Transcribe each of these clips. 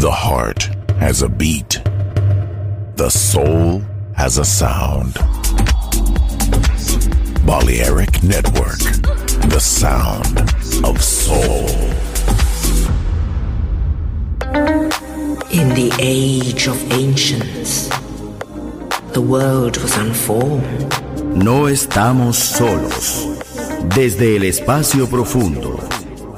The heart has a beat. The soul has a sound. Balearic Network. The sound of soul. In the age of ancients, the world was unformed. No estamos solos. Desde el espacio profundo,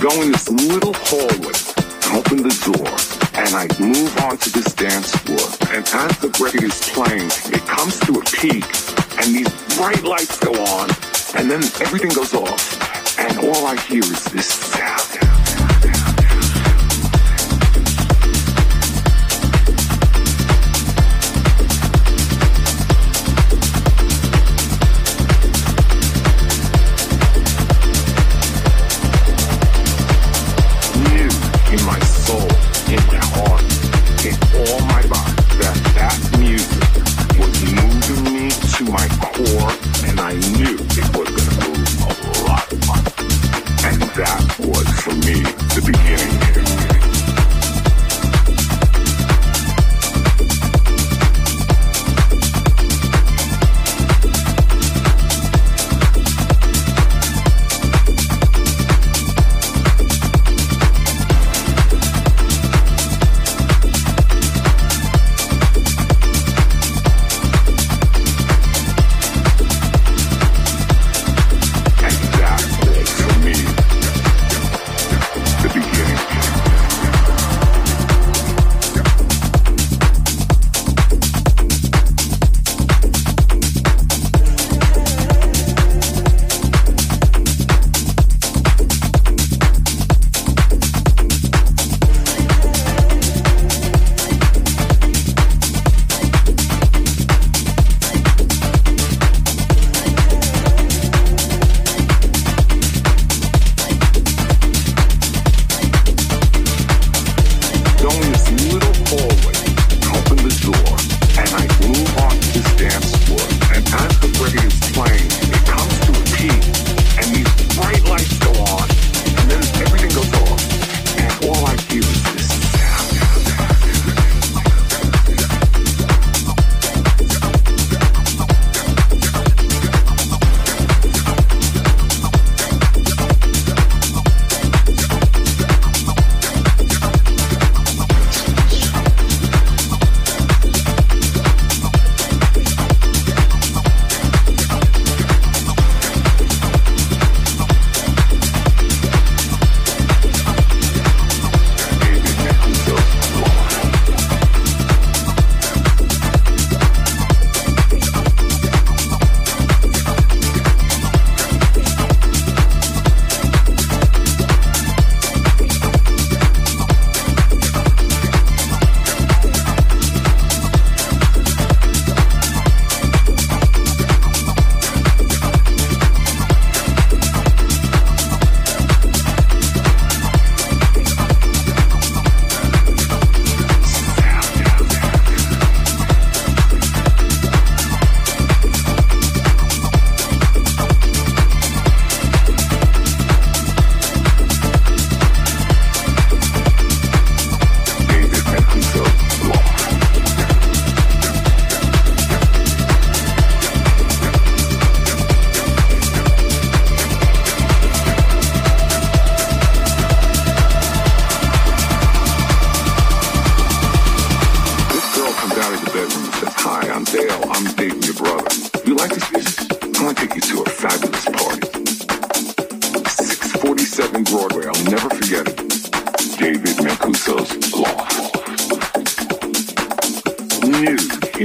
Go in this little hallway, open the door, and I move on to this dance floor. And as the record is playing, it comes to a peak, and these bright lights go on, and then everything goes off. And all I hear is this sound. before, and I knew it was going to move a lot of money. And that was, for me, the beginning.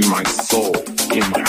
my soul, in my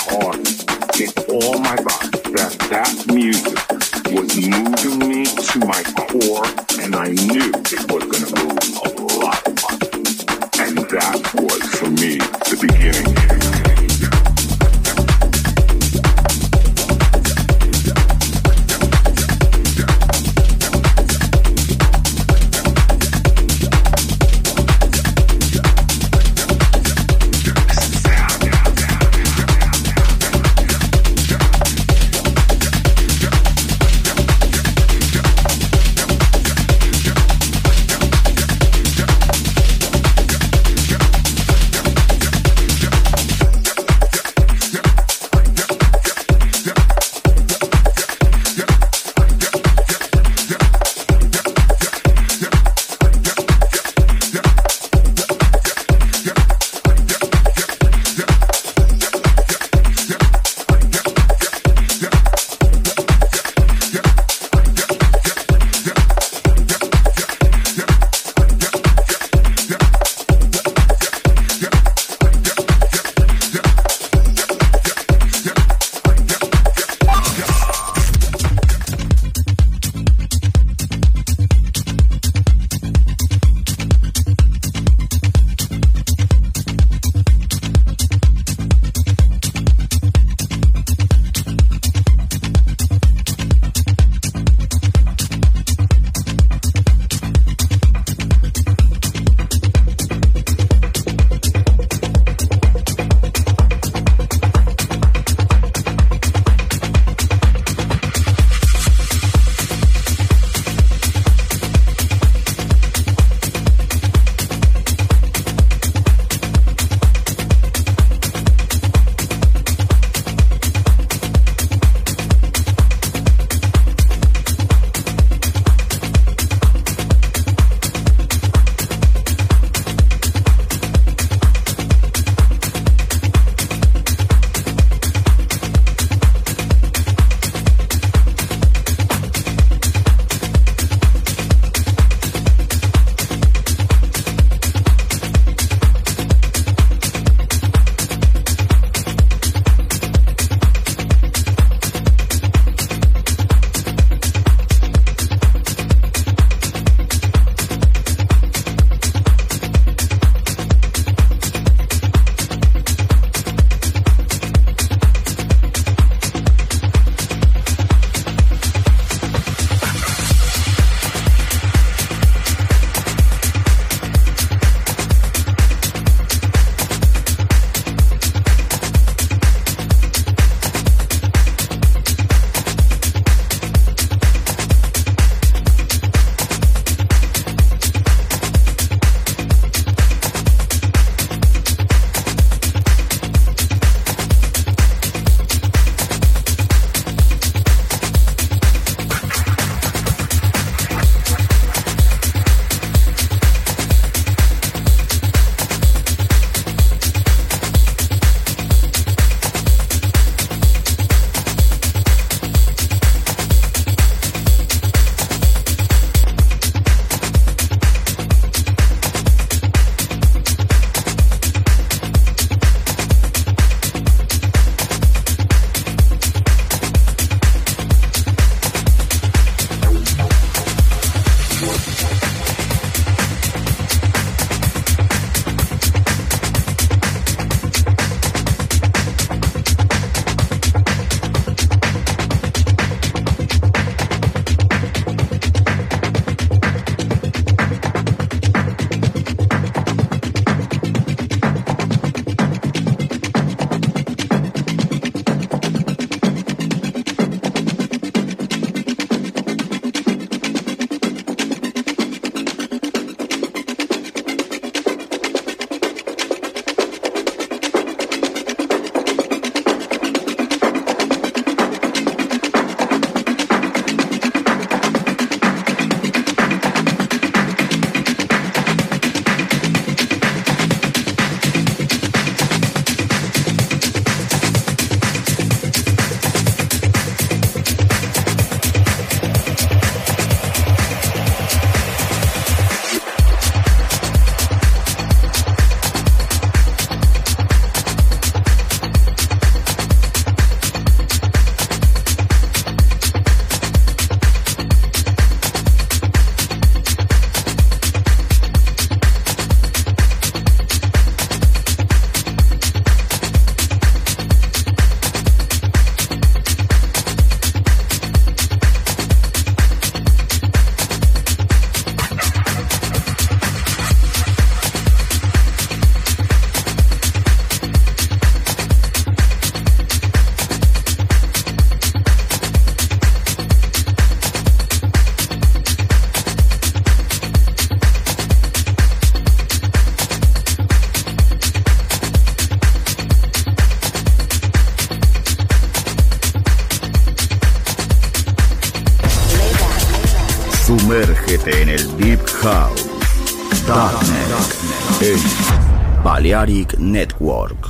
Tariq Network.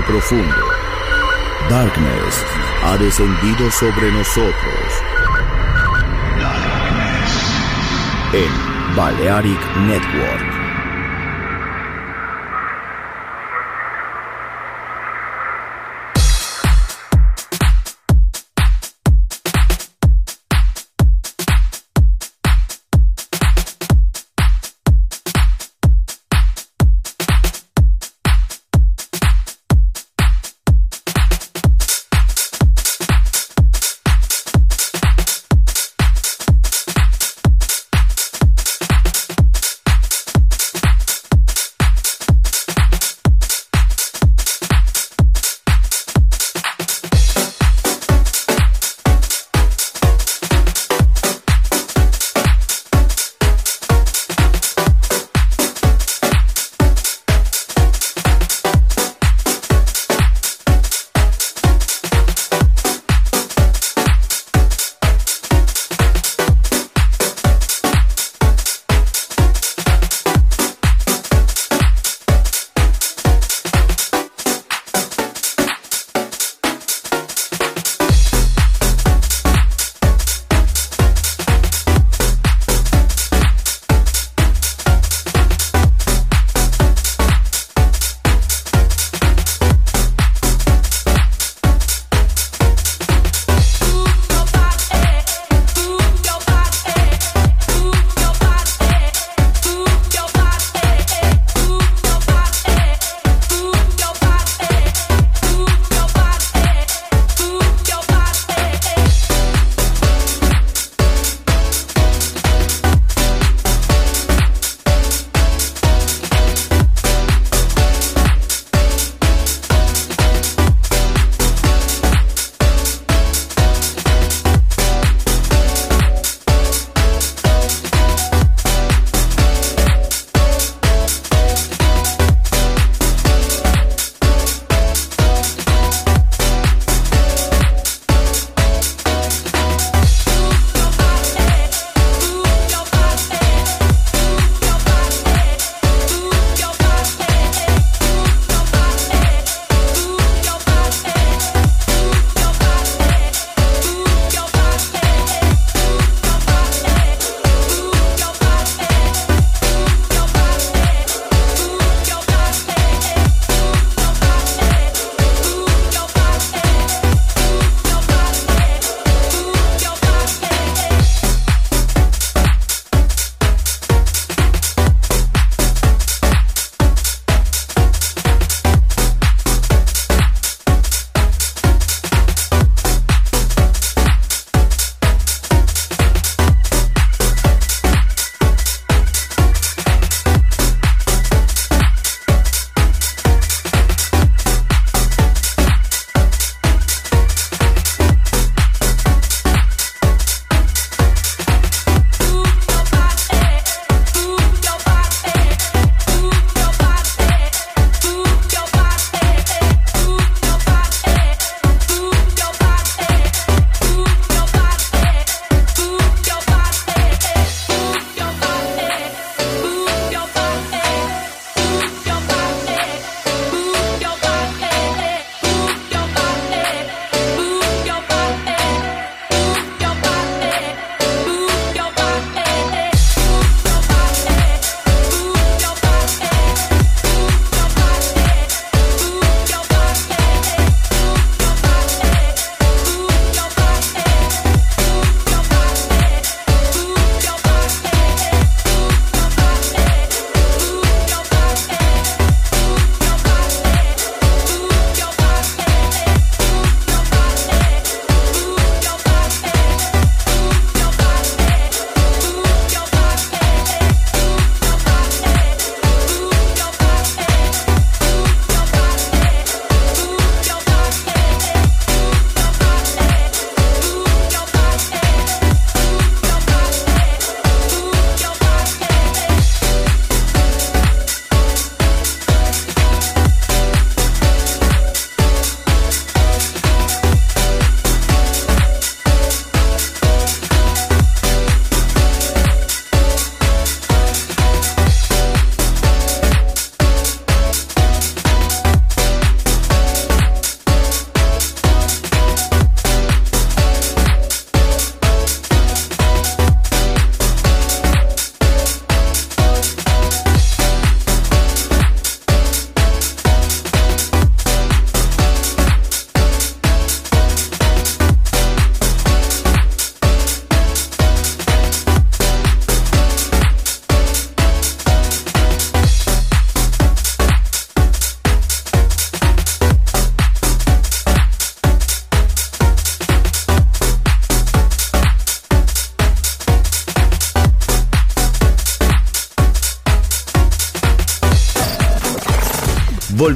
Profundo, Darkness ha descendido sobre nosotros. En Balearic Network.